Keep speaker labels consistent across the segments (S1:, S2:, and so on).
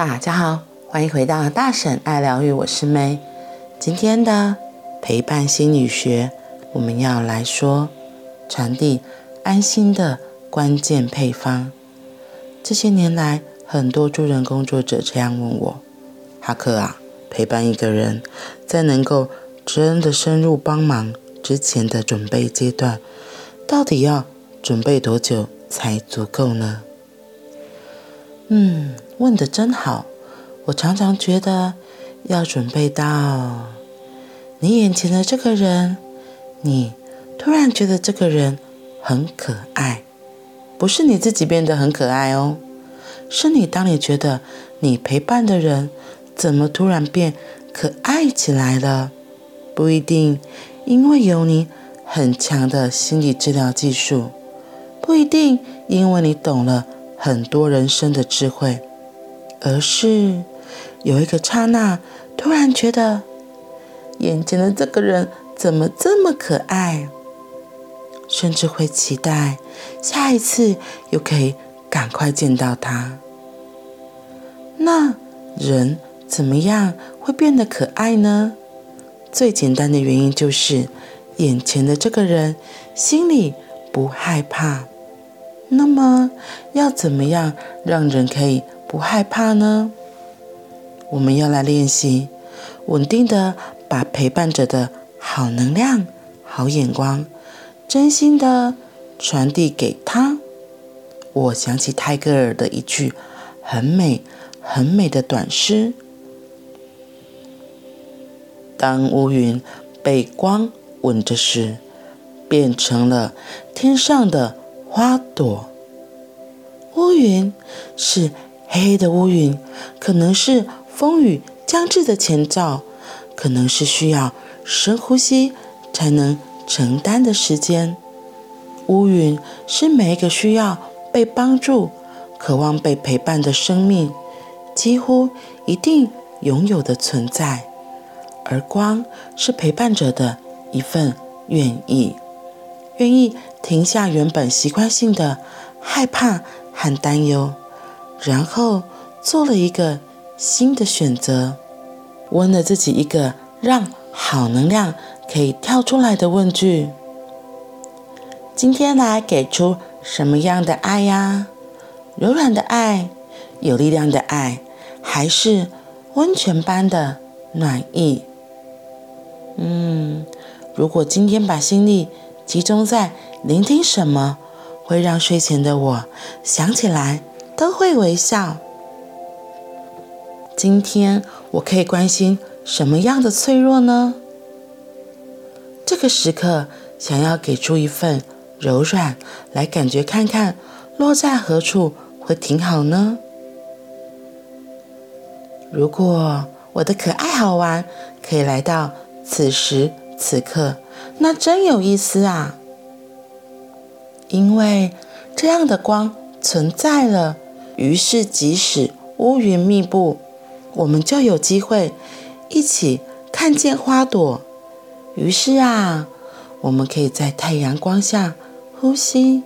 S1: 大家好，欢迎回到大婶爱疗愈，我是梅。今天的陪伴心理学，我们要来说传递安心的关键配方。这些年来，很多助人工作者这样问我：哈克啊，陪伴一个人，在能够真的深入帮忙之前的准备阶段，到底要准备多久才足够呢？嗯，问的真好。我常常觉得，要准备到你眼前的这个人，你突然觉得这个人很可爱，不是你自己变得很可爱哦，是你当你觉得你陪伴的人怎么突然变可爱起来了，不一定因为有你很强的心理治疗技术，不一定因为你懂了。很多人生的智慧，而是有一个刹那，突然觉得眼前的这个人怎么这么可爱，甚至会期待下一次又可以赶快见到他。那人怎么样会变得可爱呢？最简单的原因就是眼前的这个人心里不害怕。那么要怎么样让人可以不害怕呢？我们要来练习稳定的把陪伴者的好能量、好眼光，真心的传递给他。我想起泰戈尔的一句很美、很美的短诗：当乌云被光吻着时，变成了天上的。花朵，乌云是黑黑的乌云，可能是风雨将至的前兆，可能是需要深呼吸才能承担的时间。乌云是每一个需要被帮助、渴望被陪伴的生命几乎一定拥有的存在，而光是陪伴者的一份愿意。愿意停下原本习惯性的害怕和担忧，然后做了一个新的选择，问了自己一个让好能量可以跳出来的问句：今天来给出什么样的爱呀？柔软的爱，有力量的爱，还是温泉般的暖意？嗯，如果今天把心力集中在聆听什么，会让睡前的我想起来都会微笑。今天我可以关心什么样的脆弱呢？这个时刻想要给出一份柔软，来感觉看看落在何处会挺好呢？如果我的可爱好玩可以来到此时此刻。那真有意思啊！因为这样的光存在了，于是即使乌云密布，我们就有机会一起看见花朵。于是啊，我们可以在太阳光下呼吸，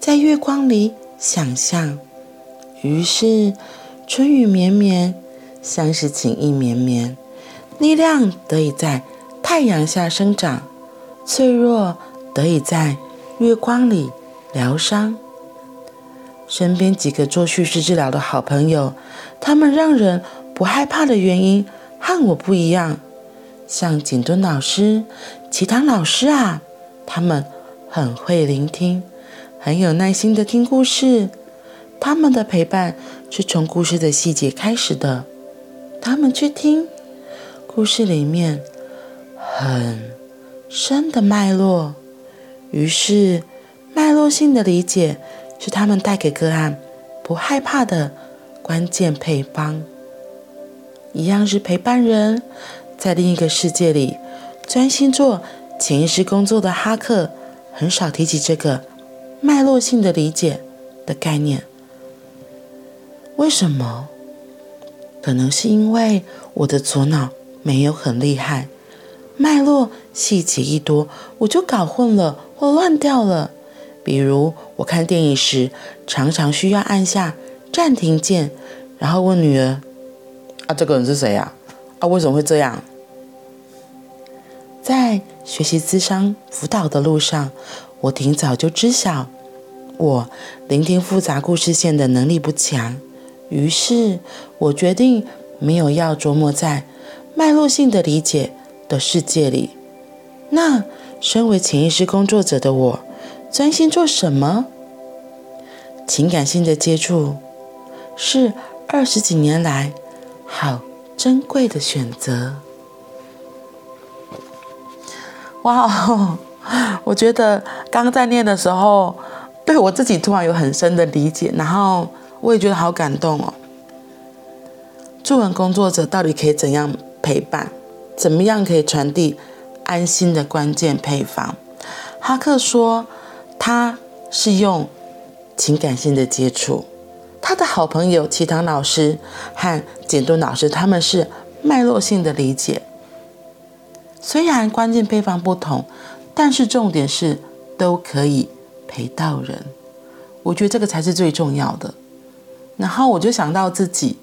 S1: 在月光里想象。于是春雨绵绵，像是情意绵绵，力量得以在太阳下生长。脆弱得以在月光里疗伤。身边几个做叙事治疗的好朋友，他们让人不害怕的原因和我不一样。像景敦老师、齐棠老师啊，他们很会聆听，很有耐心的听故事。他们的陪伴是从故事的细节开始的。他们去听故事里面很。深的脉络，于是脉络性的理解是他们带给个案不害怕的关键配方。一样是陪伴人，在另一个世界里专心做潜意识工作的哈克，很少提起这个脉络性的理解的概念。为什么？可能是因为我的左脑没有很厉害。脉络细节一多，我就搞混了或乱掉了。比如我看电影时，常常需要按下暂停键，然后问女儿啊，这个人是谁呀？啊，为什么会这样？在学习咨商辅导的路上，我挺早就知晓，我聆听复杂故事线的能力不强，于是我决定没有要琢磨在脉络性的理解的世界里。那身为潜意识工作者的我，专心做什么？情感性的接触是二十几年来好珍贵的选择。哇哦，我觉得刚在念的时候，对我自己突然有很深的理解，然后我也觉得好感动哦。助人工作者到底可以怎样陪伴？怎么样可以传递安心的关键配方？哈克说，他是用情感性的接触。他的好朋友齐唐老师和简顿老师，他们是脉络性的理解。虽然关键配方不同，但是重点是都可以陪到人。我觉得这个才是最重要的。然后我就想到自己，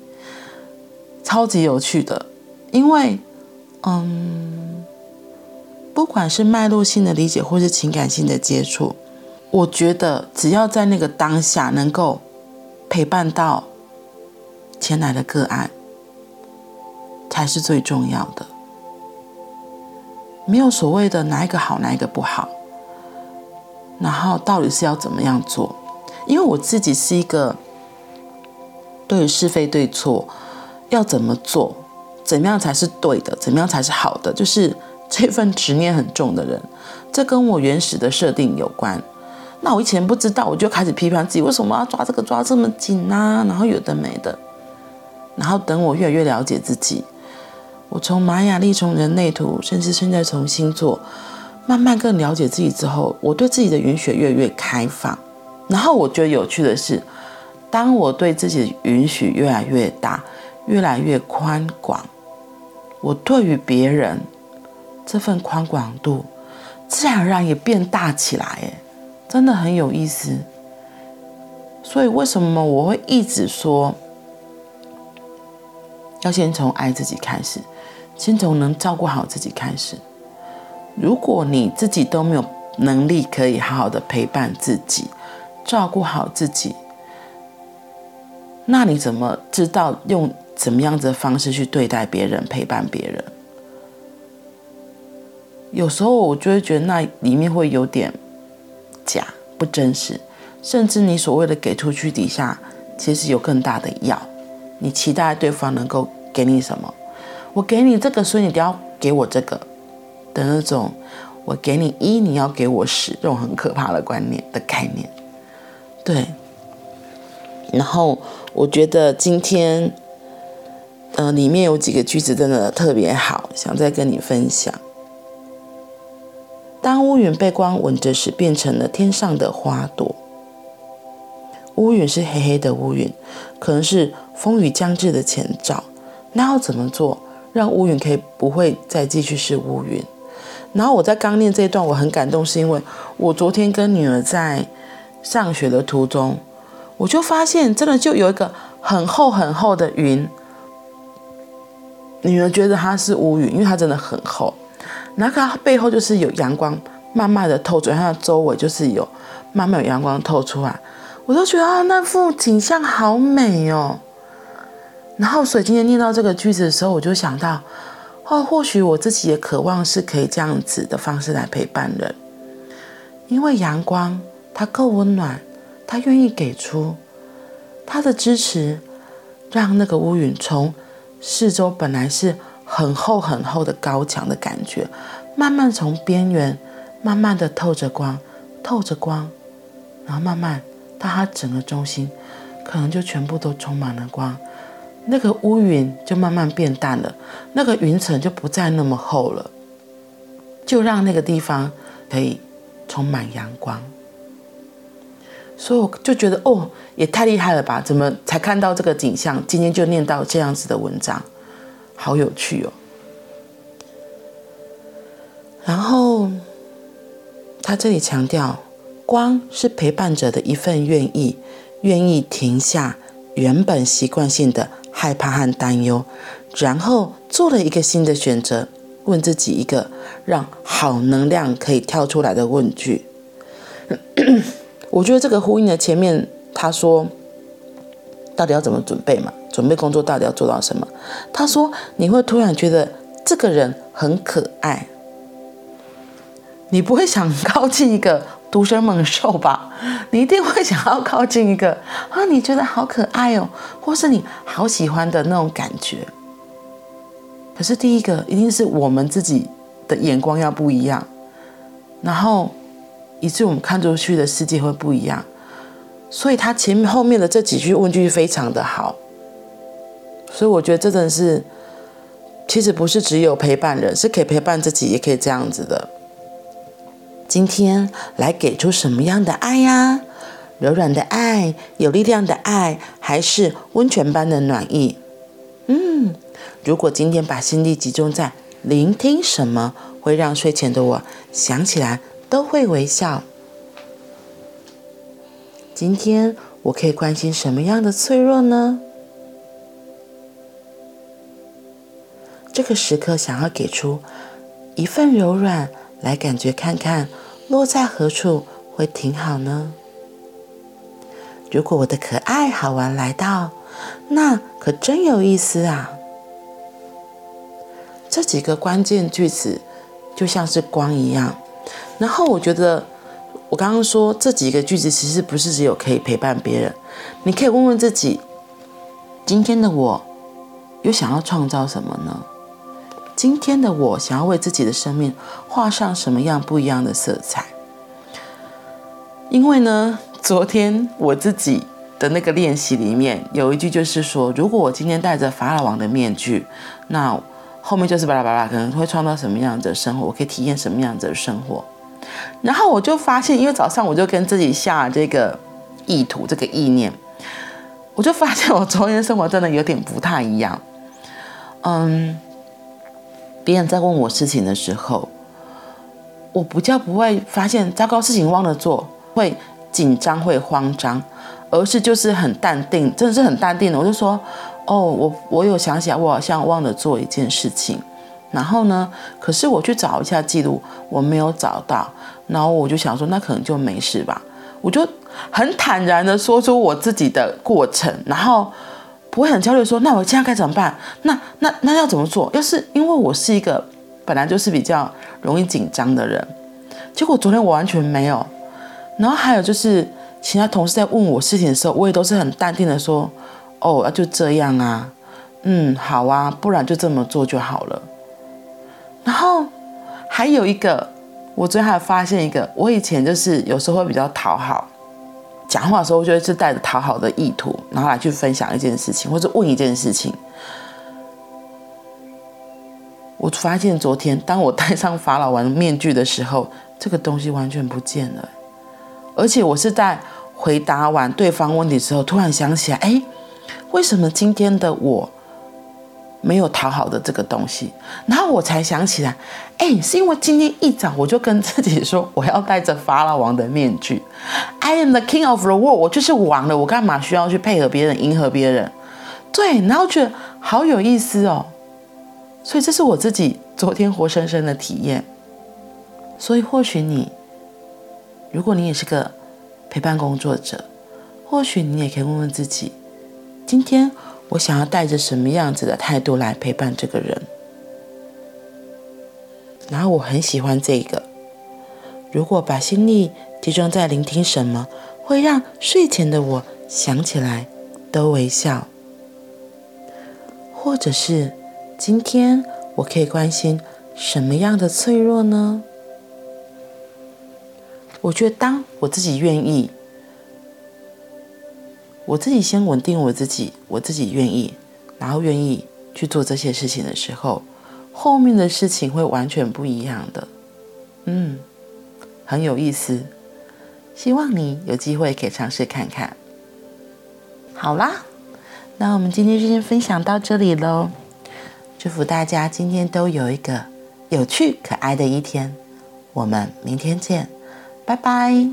S1: 超级有趣的，因为，嗯，不管是脉络性的理解，或是情感性的接触，我觉得只要在那个当下能够陪伴到前来的个案，才是最重要的。没有所谓的哪一个好，哪一个不好，然后到底是要怎么样做？因为我自己是一个对于是非对错要怎么做，怎么样才是对的，怎么样才是好的，就是这份执念很重的人。这跟我原始的设定有关。那我以前不知道，我就开始批判自己，为什么要抓这个抓这么紧啊？然后有的没的。然后等我越来越了解自己。我从玛雅历，从人类图，甚至现在从星座，慢慢更了解自己之后，我对自己的允许越来越开放。然后我觉得有趣的是，当我对自己的允许越来越大，越来越宽广，我对于别人这份宽广度，自然而然也变大起来。哎，真的很有意思。所以为什么我会一直说，要先从爱自己开始？先从能照顾好自己开始。如果你自己都没有能力可以好好的陪伴自己，照顾好自己，那你怎么知道用怎么样子的方式去对待别人、陪伴别人？有时候我就会觉得那里面会有点假、不真实，甚至你所谓的给出去底下，其实有更大的要。你期待对方能够给你什么？我给你这个，所以你都要给我这个的那种。我给你一，你要给我十，这种很可怕的观念的概念。对。然后我觉得今天，呃，里面有几个句子真的特别好，想再跟你分享。当乌云被光吻着时，变成了天上的花朵。乌云是黑黑的乌云，可能是风雨将至的前兆。那要怎么做？让乌云可以不会再继续是乌云。然后我在刚念这一段，我很感动，是因为我昨天跟女儿在上学的途中，我就发现真的就有一个很厚很厚的云。女儿觉得它是乌云，因为它真的很厚。然后它背后就是有阳光慢慢的透出来，它的周围就是有慢慢有阳光透出来，我都觉得啊，那幅景象好美哦。然后，所以今天念到这个句子的时候，我就想到，哦，或许我自己也渴望是可以这样子的方式来陪伴人，因为阳光它够温暖，它愿意给出它的支持，让那个乌云从四周本来是很厚很厚的高墙的感觉，慢慢从边缘慢慢的透着光，透着光，然后慢慢到它整个中心，可能就全部都充满了光。那个乌云就慢慢变淡了，那个云层就不再那么厚了，就让那个地方可以充满阳光。所以我就觉得哦，也太厉害了吧？怎么才看到这个景象？今天就念到这样子的文章，好有趣哦。然后他这里强调，光是陪伴者的一份愿意，愿意停下。原本习惯性的害怕和担忧，然后做了一个新的选择，问自己一个让好能量可以跳出来的问句。我觉得这个呼应了前面他说，到底要怎么准备嘛？准备工作到底要做到什么？他说你会突然觉得这个人很可爱，你不会想靠近一个独生猛兽吧？你一定会想要靠近一个啊，你觉得好可爱哦，或是你好喜欢的那种感觉。可是第一个一定是我们自己的眼光要不一样，然后以致我们看出去的世界会不一样。所以他前后面的这几句问句非常的好，所以我觉得这真的是，其实不是只有陪伴人，是可以陪伴自己，也可以这样子的。今天来给出什么样的爱呀？柔软的爱，有力量的爱，还是温泉般的暖意？嗯，如果今天把心力集中在聆听什么，会让睡前的我想起来都会微笑。今天我可以关心什么样的脆弱呢？这个时刻想要给出一份柔软，来感觉看看落在何处会挺好呢？如果我的可爱好玩来到，那可真有意思啊！这几个关键句子就像是光一样，然后我觉得。我刚刚说这几个句子其实不是只有可以陪伴别人，你可以问问自己：今天的我又想要创造什么呢？今天的我想要为自己的生命画上什么样不一样的色彩？因为呢，昨天我自己的那个练习里面有一句就是说，如果我今天戴着法老王的面具，那后面就是巴拉巴拉，可能会创造什么样的生活？我可以体验什么样子的生活？然后我就发现，因为早上我就跟自己下这个意图，这个意念，我就发现我昨天生活真的有点不太一样。嗯，别人在问我事情的时候，我不叫不会发现糟糕事情忘了做，会紧张会慌张，而是就是很淡定，真的是很淡定的。我就说，哦，我我有想起来，我好像忘了做一件事情。然后呢，可是我去找一下记录，我没有找到。然后我就想说，那可能就没事吧。我就很坦然的说出我自己的过程，然后不会很焦虑说，那我现在该怎么办？那那那要怎么做？要是因为我是一个本来就是比较容易紧张的人，结果昨天我完全没有。然后还有就是其他同事在问我事情的时候，我也都是很淡定的说，哦，那就这样啊，嗯，好啊，不然就这么做就好了。然后还有一个，我最近还发现一个，我以前就是有时候会比较讨好，讲话的时候就会是带着讨好的意图，然后来去分享一件事情或者问一件事情。我发现昨天当我戴上法老王面具的时候，这个东西完全不见了，而且我是在回答完对方问题之后，突然想起来，哎，为什么今天的我？没有讨好的这个东西，然后我才想起来，哎，是因为今天一早我就跟自己说，我要戴着法老王的面具，I am the king of the world，我就是王了，我干嘛需要去配合别人、迎合别人？对，然后觉得好有意思哦，所以这是我自己昨天活生生的体验。所以或许你，如果你也是个陪伴工作者，或许你也可以问问自己，今天。我想要带着什么样子的态度来陪伴这个人？然后我很喜欢这个。如果把心力集中在聆听什么，会让睡前的我想起来都微笑。或者是今天我可以关心什么样的脆弱呢？我觉得当我自己愿意。我自己先稳定我自己，我自己愿意，然后愿意去做这些事情的时候，后面的事情会完全不一样的。嗯，很有意思，希望你有机会可以尝试看看。好啦，那我们今天就先分享到这里喽。祝福大家今天都有一个有趣可爱的一天。我们明天见，拜拜。